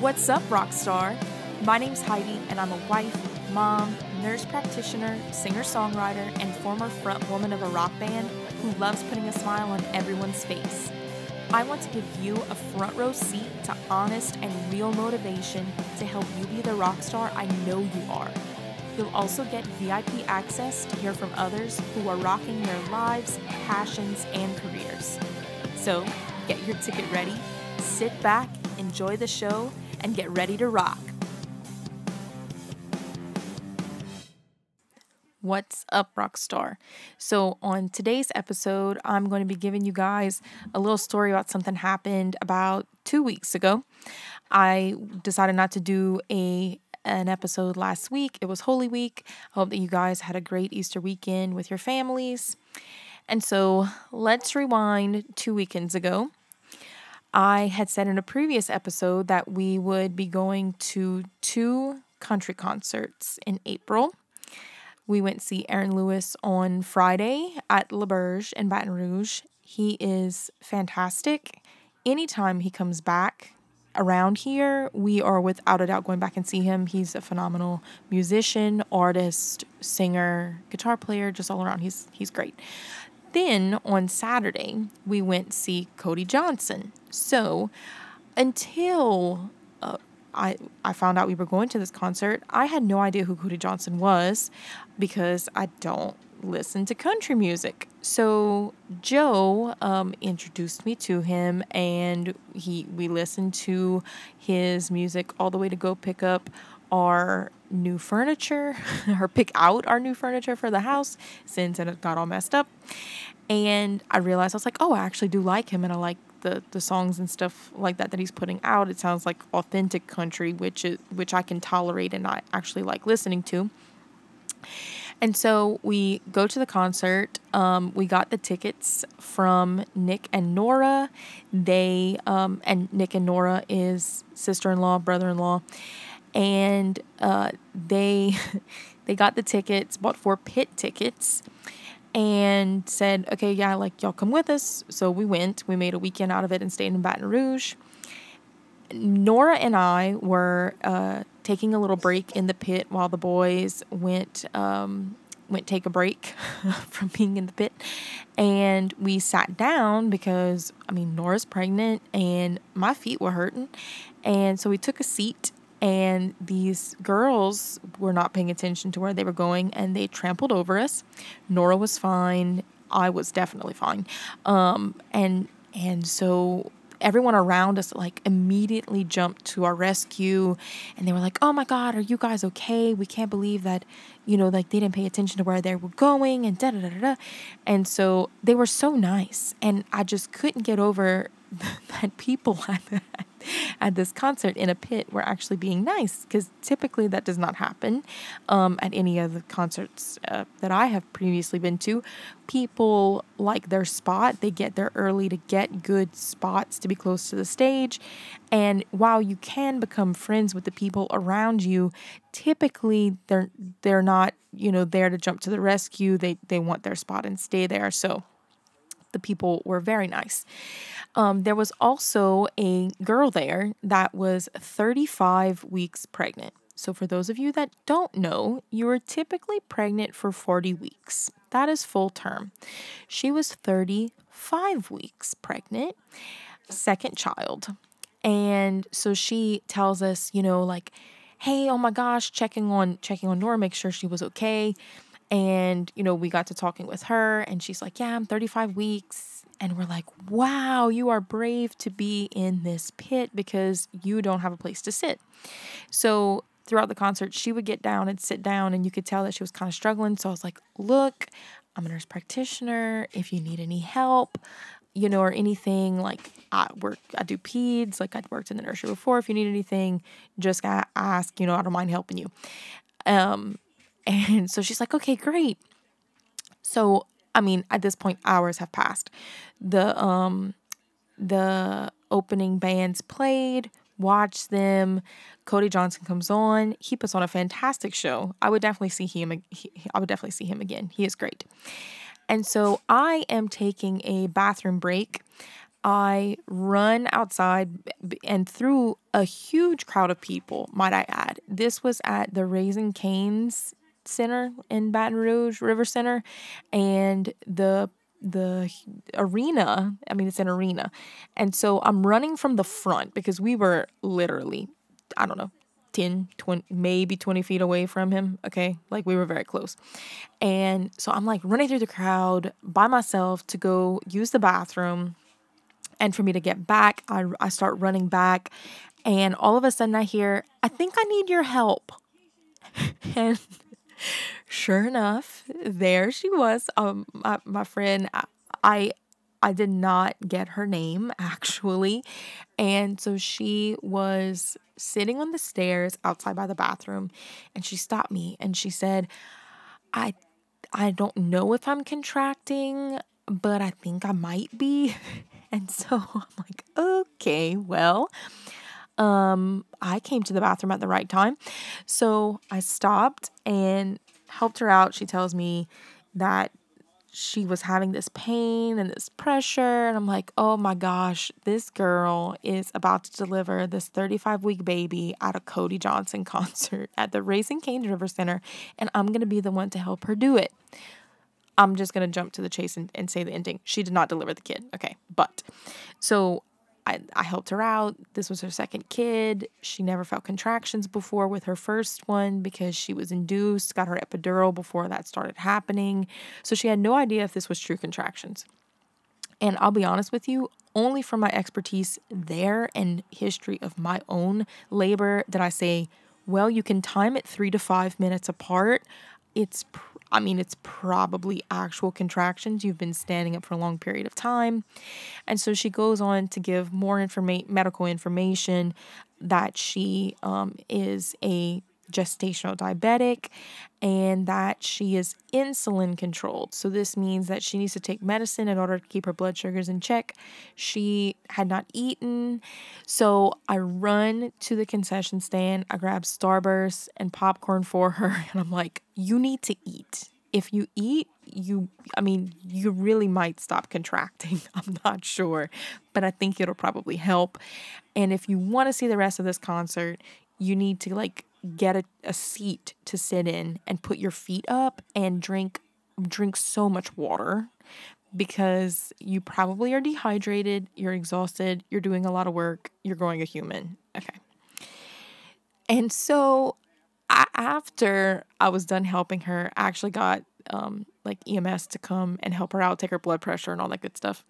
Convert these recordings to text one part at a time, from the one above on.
What's up, Rockstar? My name's Heidi, and I'm a wife, mom, nurse practitioner, singer songwriter, and former front woman of a rock band who loves putting a smile on everyone's face. I want to give you a front row seat to honest and real motivation to help you be the rock star I know you are. You'll also get VIP access to hear from others who are rocking their lives, passions, and careers. So, get your ticket ready, sit back, enjoy the show, and get ready to rock. What's up, Rockstar? So, on today's episode, I'm going to be giving you guys a little story about something happened about two weeks ago. I decided not to do a an episode last week. It was Holy Week. I hope that you guys had a great Easter weekend with your families. And so, let's rewind two weekends ago. I had said in a previous episode that we would be going to two country concerts in April. We went to see Aaron Lewis on Friday at L'Auberge in Baton Rouge. He is fantastic. Anytime he comes back around here, we are without a doubt going back and see him. He's a phenomenal musician, artist, singer, guitar player, just all around. He's he's great. Then on Saturday, we went see Cody Johnson. So until uh, I I found out we were going to this concert, I had no idea who Cody Johnson was because I don't listen to country music. So Joe um, introduced me to him, and he we listened to his music all the way to go pick up our new furniture or pick out our new furniture for the house since it got all messed up. And I realized I was like, oh, I actually do like him, and I like the the songs and stuff like that that he's putting out. It sounds like authentic country, which is which I can tolerate and I actually like listening to. And so we go to the concert. Um, we got the tickets from Nick and Nora. They um, and Nick and Nora is sister in law, brother in law, and uh, they they got the tickets, bought four pit tickets, and said, okay, yeah, like y'all come with us. So we went. We made a weekend out of it and stayed in Baton Rouge. Nora and I were uh, taking a little break in the pit while the boys went um, went take a break from being in the pit, and we sat down because I mean Nora's pregnant and my feet were hurting, and so we took a seat and these girls were not paying attention to where they were going and they trampled over us. Nora was fine. I was definitely fine. Um, and and so everyone around us like immediately jumped to our rescue and they were like, "Oh my god, are you guys okay? We can't believe that, you know, like they didn't pay attention to where they were going and da da da da." And so they were so nice and I just couldn't get over that people had at this concert in a pit were actually being nice because typically that does not happen um, at any of the concerts uh, that I have previously been to. People like their spot, they get there early to get good spots to be close to the stage. And while you can become friends with the people around you, typically they're they're not, you know, there to jump to the rescue. They they want their spot and stay there. So the people were very nice. Um, there was also a girl there that was 35 weeks pregnant. So, for those of you that don't know, you are typically pregnant for 40 weeks. That is full term. She was 35 weeks pregnant, second child. And so she tells us, you know, like, hey, oh my gosh, checking on checking on Nora, make sure she was okay. And, you know, we got to talking with her, and she's like, Yeah, I'm 35 weeks. And we're like, Wow, you are brave to be in this pit because you don't have a place to sit. So, throughout the concert, she would get down and sit down, and you could tell that she was kind of struggling. So, I was like, Look, I'm a nurse practitioner. If you need any help, you know, or anything like I work, I do peds, like I'd worked in the nursery before. If you need anything, just ask, you know, I don't mind helping you. Um, and so she's like, okay, great. So, I mean, at this point, hours have passed. The um the opening bands played, watch them. Cody Johnson comes on. He puts on a fantastic show. I would definitely see him. He, I would definitely see him again. He is great. And so I am taking a bathroom break I run outside and through a huge crowd of people, might I add. This was at the Raising Cane's Center in Baton Rouge, River Center, and the the arena, I mean it's an arena. And so I'm running from the front because we were literally I don't know, 10, 20, maybe 20 feet away from him. Okay. Like we were very close. And so I'm like running through the crowd by myself to go use the bathroom. And for me to get back, I, I start running back. And all of a sudden I hear, I think I need your help. and sure enough, there she was. Um, my, my friend, I, I did not get her name actually. And so she was sitting on the stairs outside by the bathroom and she stopped me and she said, I I don't know if I'm contracting, but I think I might be. And so I'm like, okay, well, um, I came to the bathroom at the right time. So I stopped and helped her out. She tells me that she was having this pain and this pressure. And I'm like, oh my gosh, this girl is about to deliver this 35 week baby at a Cody Johnson concert at the Raising Cane's River Center. And I'm going to be the one to help her do it. I'm just going to jump to the chase and, and say the ending. She did not deliver the kid. Okay. But so I, I helped her out. This was her second kid. She never felt contractions before with her first one because she was induced, got her epidural before that started happening. So she had no idea if this was true contractions. And I'll be honest with you, only from my expertise there and history of my own labor did I say, well, you can time it three to five minutes apart. It's I mean, it's probably actual contractions. You've been standing up for a long period of time. And so she goes on to give more informa- medical information that she um, is a gestational diabetic and that she is insulin controlled. So, this means that she needs to take medicine in order to keep her blood sugars in check. She had not eaten. So, I run to the concession stand, I grab Starburst and popcorn for her, and I'm like, You need to eat. If you eat, you, I mean, you really might stop contracting. I'm not sure, but I think it'll probably help. And if you want to see the rest of this concert, you need to like get a, a seat to sit in and put your feet up and drink drink so much water because you probably are dehydrated, you're exhausted, you're doing a lot of work, you're growing a human. Okay. And so I, after I was done helping her, I actually got um, like EMS to come and help her out, take her blood pressure and all that good stuff.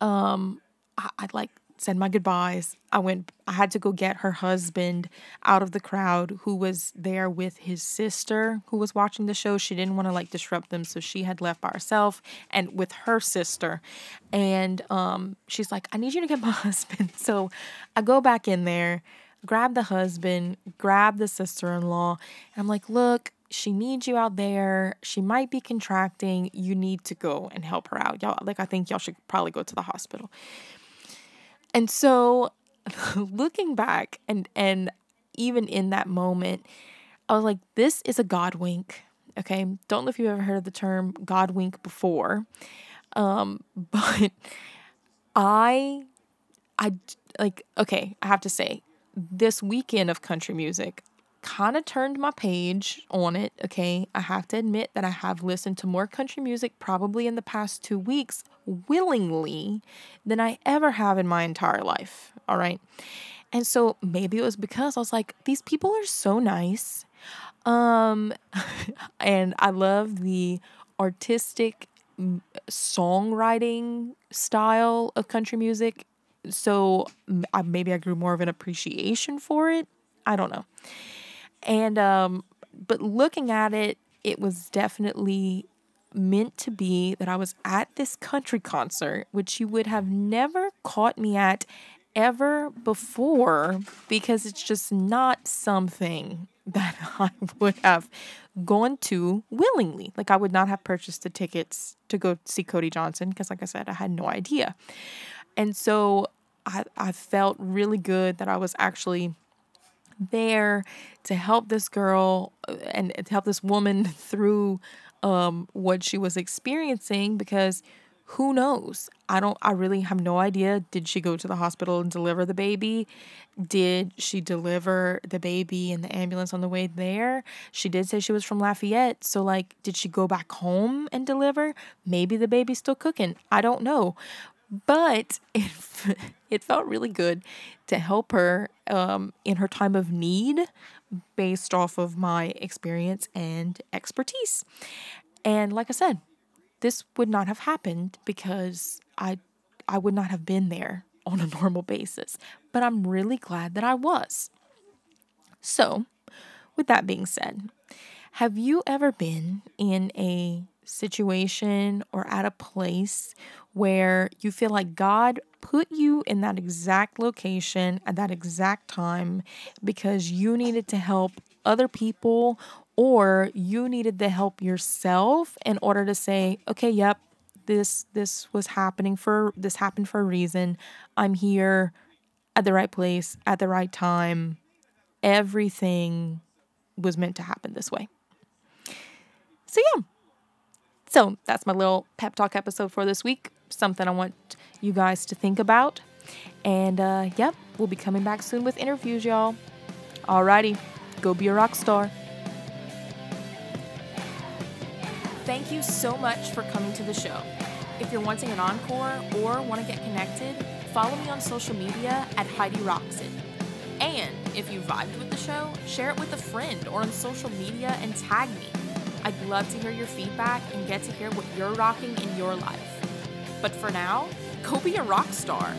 Um, I, I like said my goodbyes. I went I had to go get her husband out of the crowd who was there with his sister who was watching the show. She didn't want to like disrupt them, so she had left by herself and with her sister. And um she's like, "I need you to get my husband." So I go back in there, grab the husband, grab the sister-in-law, and I'm like, "Look, she needs you out there. She might be contracting. You need to go and help her out. Y'all like I think y'all should probably go to the hospital." And so looking back and and even in that moment, I was like, this is a God wink. Okay. Don't know if you've ever heard of the term God wink before. Um, but I I like okay, I have to say, this weekend of country music, kind of turned my page on it. Okay. I have to admit that I have listened to more country music probably in the past two weeks willingly than I ever have in my entire life. All right. And so maybe it was because I was like, these people are so nice. Um, and I love the artistic songwriting style of country music. So maybe I grew more of an appreciation for it. I don't know. And um but looking at it, it was definitely meant to be that I was at this country concert, which you would have never caught me at ever before because it's just not something that I would have gone to willingly. Like I would not have purchased the tickets to go see Cody Johnson because like I said I had no idea. And so I I felt really good that I was actually there to help this girl uh, and to help this woman through um, what she was experiencing because Who knows? I don't, I really have no idea. Did she go to the hospital and deliver the baby? Did she deliver the baby in the ambulance on the way there? She did say she was from Lafayette. So, like, did she go back home and deliver? Maybe the baby's still cooking. I don't know. But it, it felt really good to help her um, in her time of need based off of my experience and expertise. And like I said, this would not have happened because I I would not have been there on a normal basis. But I'm really glad that I was. So, with that being said, have you ever been in a situation or at a place where you feel like God put you in that exact location at that exact time because you needed to help other people or you needed to help yourself in order to say, okay, yep, this this was happening for this happened for a reason. I'm here at the right place at the right time. Everything was meant to happen this way. So that's my little pep talk episode for this week. Something I want you guys to think about. And uh, yep, we'll be coming back soon with interviews, y'all. Alrighty, go be a rock star. Thank you so much for coming to the show. If you're wanting an encore or want to get connected, follow me on social media at Heidi Rocks. And if you vibed with the show, share it with a friend or on social media and tag me. I'd love to hear your feedback and get to hear what you're rocking in your life. But for now, go be a rock star.